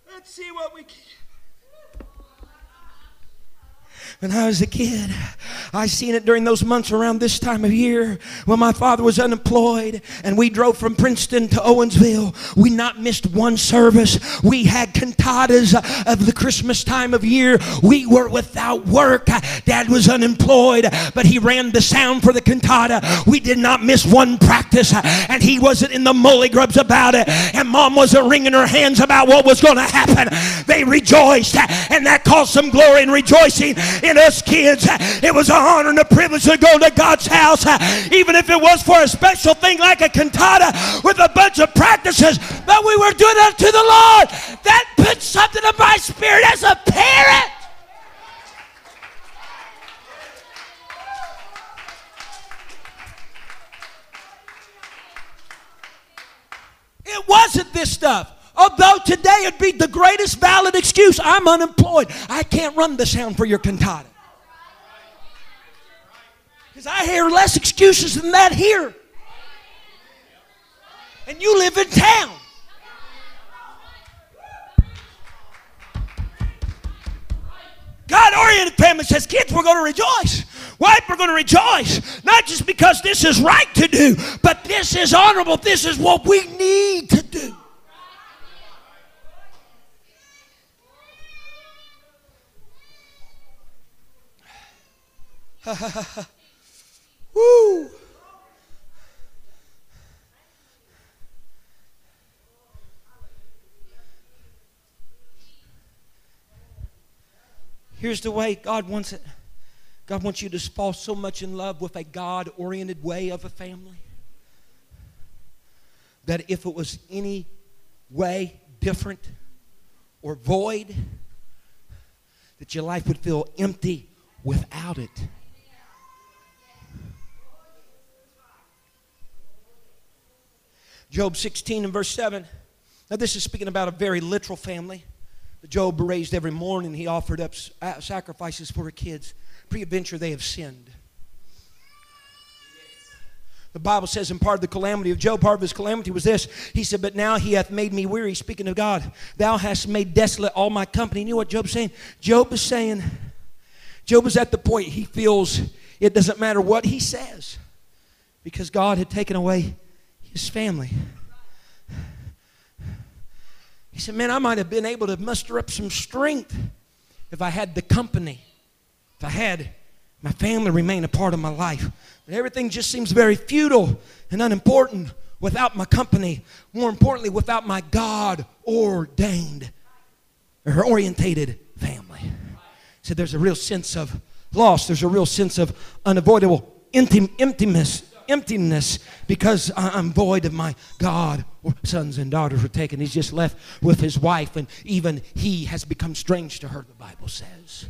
Let's see what we can. When I was a kid, I seen it during those months around this time of year when my father was unemployed and we drove from Princeton to Owensville. We not missed one service. We had cantatas of the Christmas time of year. We were without work. Dad was unemployed, but he ran the sound for the cantata. We did not miss one practice, and he wasn't in the molly grubs about it, and mom wasn't wringing her hands about what was going to happen. They rejoiced, and that caused some glory and rejoicing in us kids. It was an honor and a privilege to go to God's house, even if it was for a special thing like a cantata with a bunch of practices. But we were doing it to the Lord. That put something in my spirit as a parent. It wasn't this stuff. Although today it'd be the greatest valid excuse I'm unemployed. I can't run the sound for your cantata. Because I hear less excuses than that here. And you live in town. God oriented family says, kids, we're going to rejoice. Wife, we're going to rejoice. Not just because this is right to do, but this is honorable. This is what we need to do. Woo! Here's the way God wants it. God wants you to fall so much in love with a God oriented way of a family that if it was any way different or void, that your life would feel empty without it. Job 16 and verse 7. Now, this is speaking about a very literal family. Job raised every morning, he offered up uh, sacrifices for her kids. Pre-adventure, they have sinned. The Bible says, in part of the calamity of Job, part of his calamity was this. He said, But now he hath made me weary. Speaking of God, thou hast made desolate all my company. You know what Job's saying? Job is saying, Job is at the point he feels it doesn't matter what he says because God had taken away his family. He said, Man, I might have been able to muster up some strength if I had the company, if I had my family remain a part of my life. But everything just seems very futile and unimportant without my company. More importantly, without my God ordained or orientated family. Said, There's a real sense of loss, there's a real sense of unavoidable emptiness emptiness because I'm void of my God. Sons and daughters were taken. He's just left with his wife, and even he has become strange to her, the Bible says.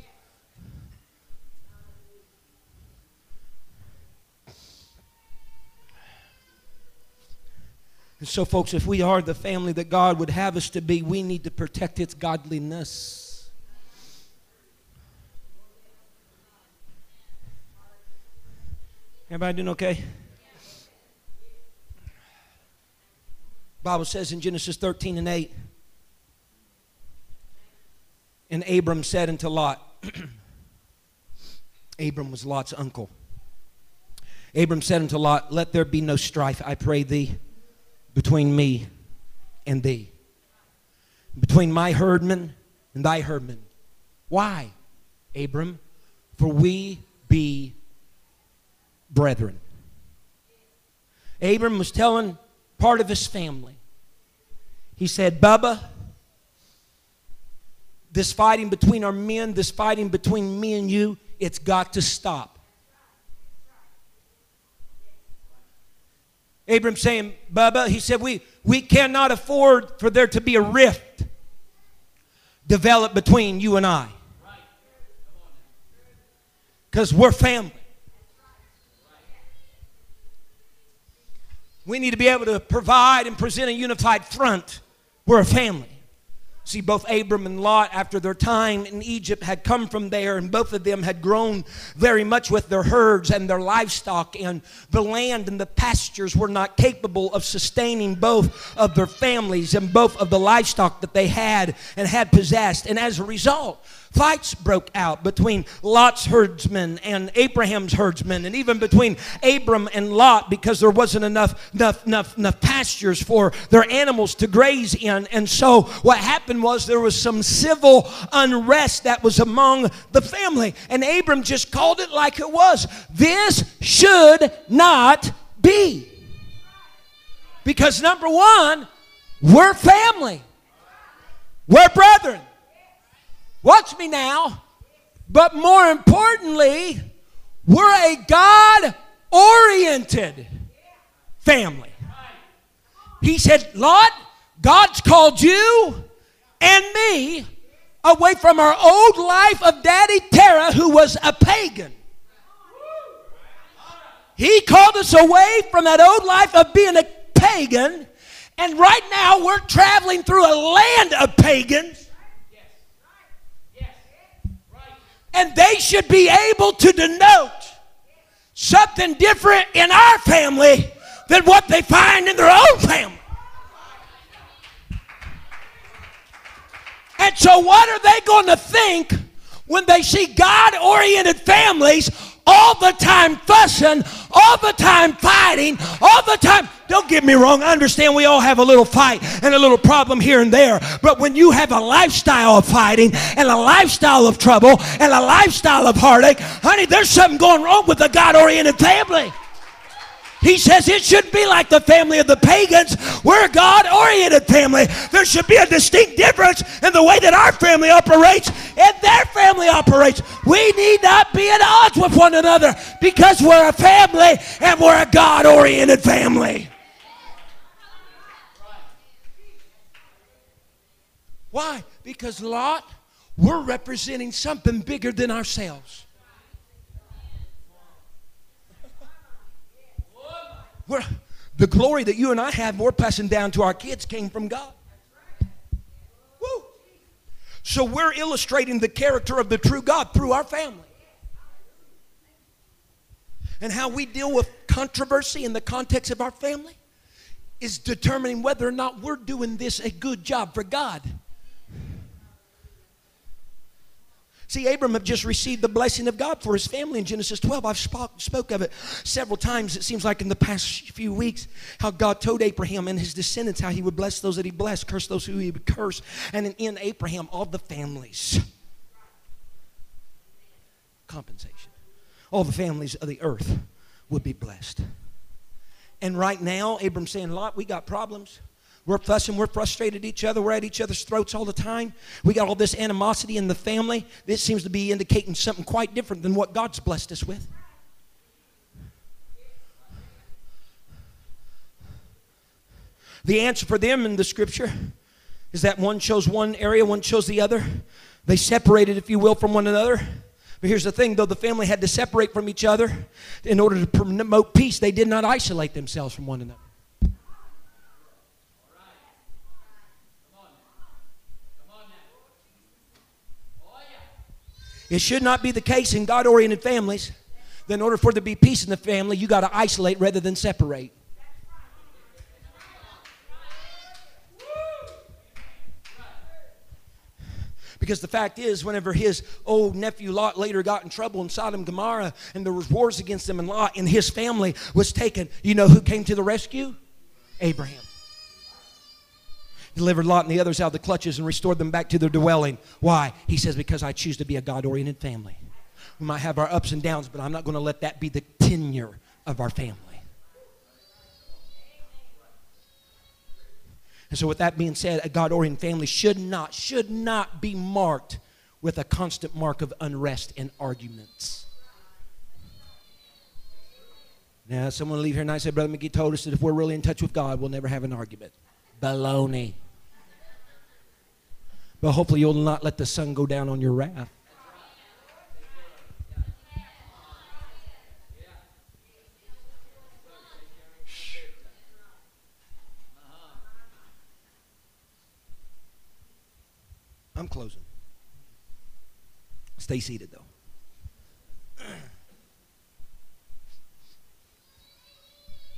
And so, folks, if we are the family that God would have us to be, we need to protect its godliness. Everybody doing okay? Bible says in Genesis 13 and 8, and Abram said unto Lot, Abram was Lot's uncle. Abram said unto Lot, Let there be no strife, I pray thee, between me and thee, between my herdmen and thy herdmen. Why, Abram? For we be brethren. Abram was telling part of his family he said, Bubba, this fighting between our men, this fighting between me and you, it's got to stop. Abram saying, Bubba, he said, we, we cannot afford for there to be a rift developed between you and I. Because we're family. We need to be able to provide and present a unified front we're a family. See, both Abram and Lot, after their time in Egypt, had come from there, and both of them had grown very much with their herds and their livestock, and the land and the pastures were not capable of sustaining both of their families and both of the livestock that they had and had possessed. And as a result, Fights broke out between Lot's herdsmen and Abraham's herdsmen, and even between Abram and Lot because there wasn't enough, enough, enough, enough pastures for their animals to graze in. And so what happened was there was some civil unrest that was among the family. And Abram just called it like it was. This should not be. Because number one, we're family. We're brethren. Watch me now. But more importantly, we're a God oriented family. He said, Lot, God's called you and me away from our old life of Daddy Terah, who was a pagan. He called us away from that old life of being a pagan, and right now we're traveling through a land of pagans and they should be able to denote something different in our family than what they find in their own family. And so, what are they going to think when they see God oriented families all the time fussing, all the time fighting, all the time. Don't get me wrong, I understand we all have a little fight and a little problem here and there. But when you have a lifestyle of fighting and a lifestyle of trouble and a lifestyle of heartache, honey, there's something going wrong with the God oriented family. He says it shouldn't be like the family of the pagans. We're a God oriented family. There should be a distinct difference in the way that our family operates and their family operates. We need not be at odds with one another because we're a family and we're a God oriented family. Why? Because Lot, we're representing something bigger than ourselves. We're, the glory that you and I have, we're passing down to our kids, came from God. Woo. So we're illustrating the character of the true God through our family. And how we deal with controversy in the context of our family is determining whether or not we're doing this a good job for God. See, Abram had just received the blessing of God for his family in Genesis 12. I've spoke, spoke of it several times, it seems like in the past few weeks, how God told Abraham and his descendants how he would bless those that he blessed, curse those who he would curse. And in Abraham, all the families. Compensation. All the families of the earth would be blessed. And right now, Abram's saying, Lot, we got problems. We're fussing, we're frustrated at each other, we're at each other's throats all the time. We got all this animosity in the family. This seems to be indicating something quite different than what God's blessed us with. The answer for them in the scripture is that one chose one area, one chose the other. They separated, if you will, from one another. But here's the thing though the family had to separate from each other in order to promote peace, they did not isolate themselves from one another. It should not be the case in God oriented families that in order for there to be peace in the family, you got to isolate rather than separate. Because the fact is, whenever his old nephew Lot later got in trouble in Sodom and Gomorrah and there was wars against them and Lot and his family was taken, you know who came to the rescue? Abraham delivered Lot and the others out of the clutches and restored them back to their dwelling. Why? He says, Because I choose to be a God oriented family. We might have our ups and downs, but I'm not going to let that be the tenure of our family. And so, with that being said, a God oriented family should not, should not be marked with a constant mark of unrest and arguments. Now, someone leave here tonight and I say, Brother McGee told us that if we're really in touch with God, we'll never have an argument. Baloney. But hopefully you'll not let the sun go down on your wrath. I'm closing. Stay seated though.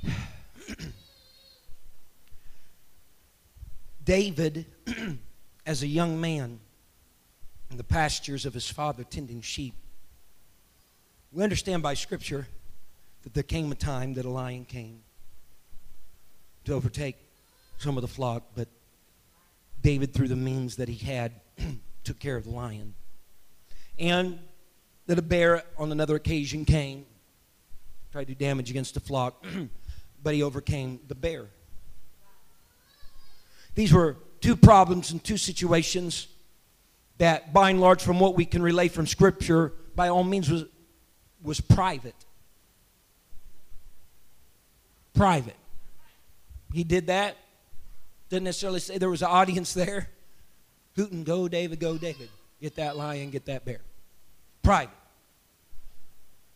David as a young man in the pastures of his father tending sheep. We understand by Scripture that there came a time that a lion came to overtake some of the flock, but David, through the means that he had, took care of the lion. And that a bear on another occasion came, tried to do damage against the flock, but he overcame the bear. These were two problems and two situations that, by and large, from what we can relate from Scripture, by all means was, was private. Private. He did that. Didn't necessarily say there was an audience there. Hooting, go, David, go, David. Get that lion, get that bear. Private.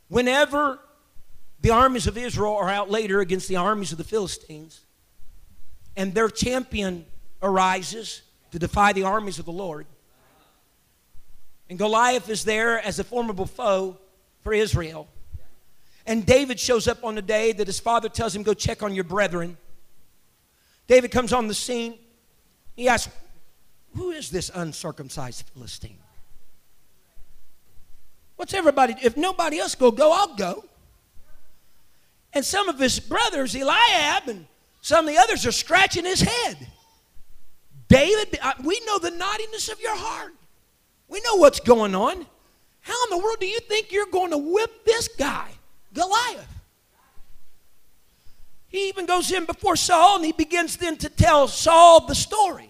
Whenever the armies of Israel are out later against the armies of the Philistines, and their champion arises to defy the armies of the Lord. And Goliath is there as a formidable foe for Israel. And David shows up on the day that his father tells him, Go check on your brethren. David comes on the scene. He asks, Who is this uncircumcised Philistine? What's everybody? If nobody else go, go, I'll go. And some of his brothers, Eliab and some of the others, are scratching his head. David, uh, we know the naughtiness of your heart. We know what's going on. How in the world do you think you're going to whip this guy, Goliath? He even goes in before Saul and he begins then to tell Saul the story.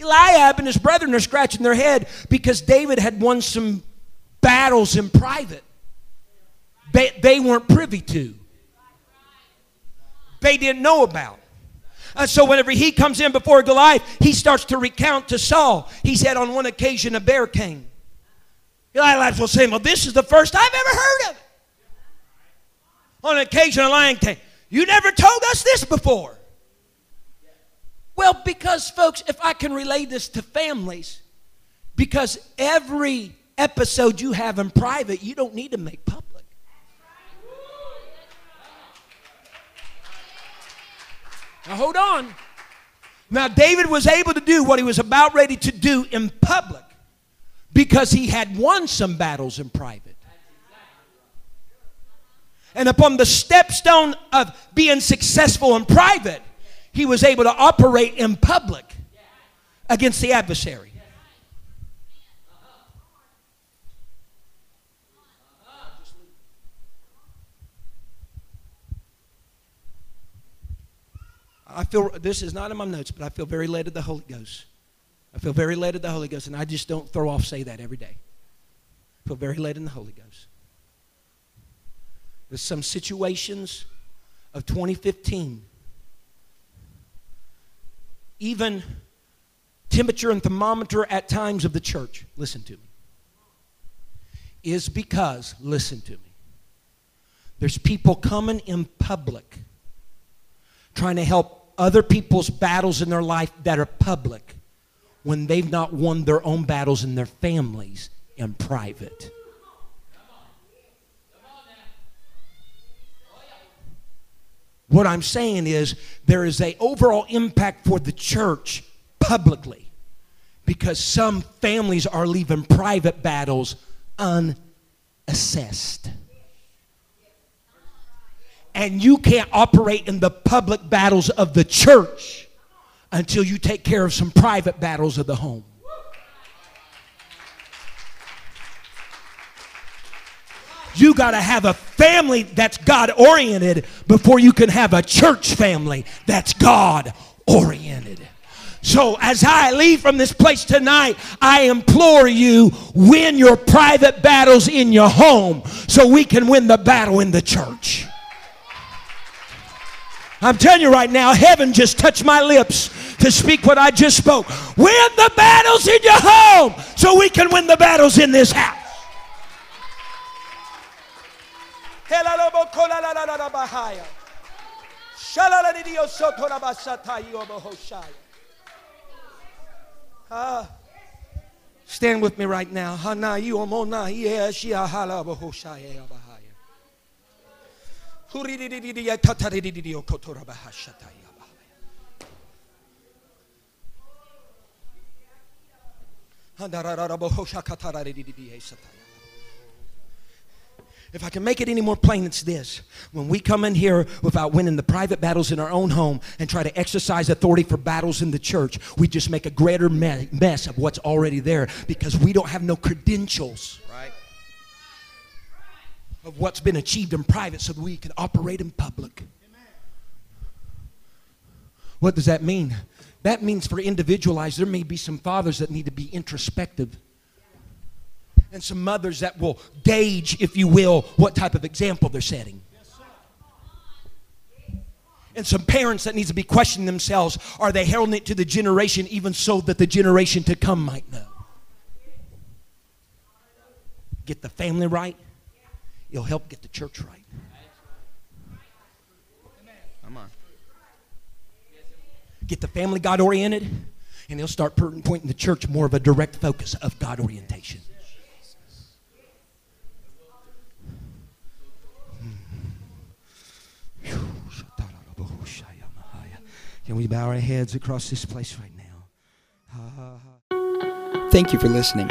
Eliab and his brethren are scratching their head because David had won some battles in private. They, they weren't privy to, they didn't know about. So whenever he comes in before Goliath, he starts to recount to Saul. He said on one occasion a bear came. Eliab will say, Well, this is the first I've ever heard of it. On occasion a lion came. You never told us this before. Well, because, folks, if I can relate this to families, because every episode you have in private, you don't need to make public. Now, hold on. Now, David was able to do what he was about ready to do in public because he had won some battles in private. And upon the stepstone of being successful in private, he was able to operate in public against the adversary. I feel this is not in my notes, but I feel very led of the Holy Ghost. I feel very led of the Holy Ghost, and I just don't throw off say that every day. I feel very led in the Holy Ghost. There's some situations of 2015, even temperature and thermometer at times of the church, listen to me, is because, listen to me, there's people coming in public trying to help other people's battles in their life that are public when they've not won their own battles in their families in private. What I'm saying is there is a overall impact for the church publicly because some families are leaving private battles unassessed. And you can't operate in the public battles of the church until you take care of some private battles of the home. You got to have a family that's God oriented before you can have a church family that's God oriented. So, as I leave from this place tonight, I implore you win your private battles in your home so we can win the battle in the church. I'm telling you right now, heaven just touched my lips to speak what I just spoke. Win the battles in your home so we can win the battles in this house. Ah. Stand with me right now. If I can make it any more plain, it's this. When we come in here without winning the private battles in our own home and try to exercise authority for battles in the church, we just make a greater mess of what's already there because we don't have no credentials. Of what's been achieved in private so that we can operate in public. What does that mean? That means for individualized, there may be some fathers that need to be introspective and some mothers that will gauge, if you will, what type of example they're setting. And some parents that needs to be questioning themselves, are they heralding it to the generation even so that the generation to come might know? Get the family right, it'll help get the church right. Come on. Get the family God oriented, and they'll start pointing the church more of a direct focus of God orientation. Can we bow our heads across this place right now? Thank you for listening.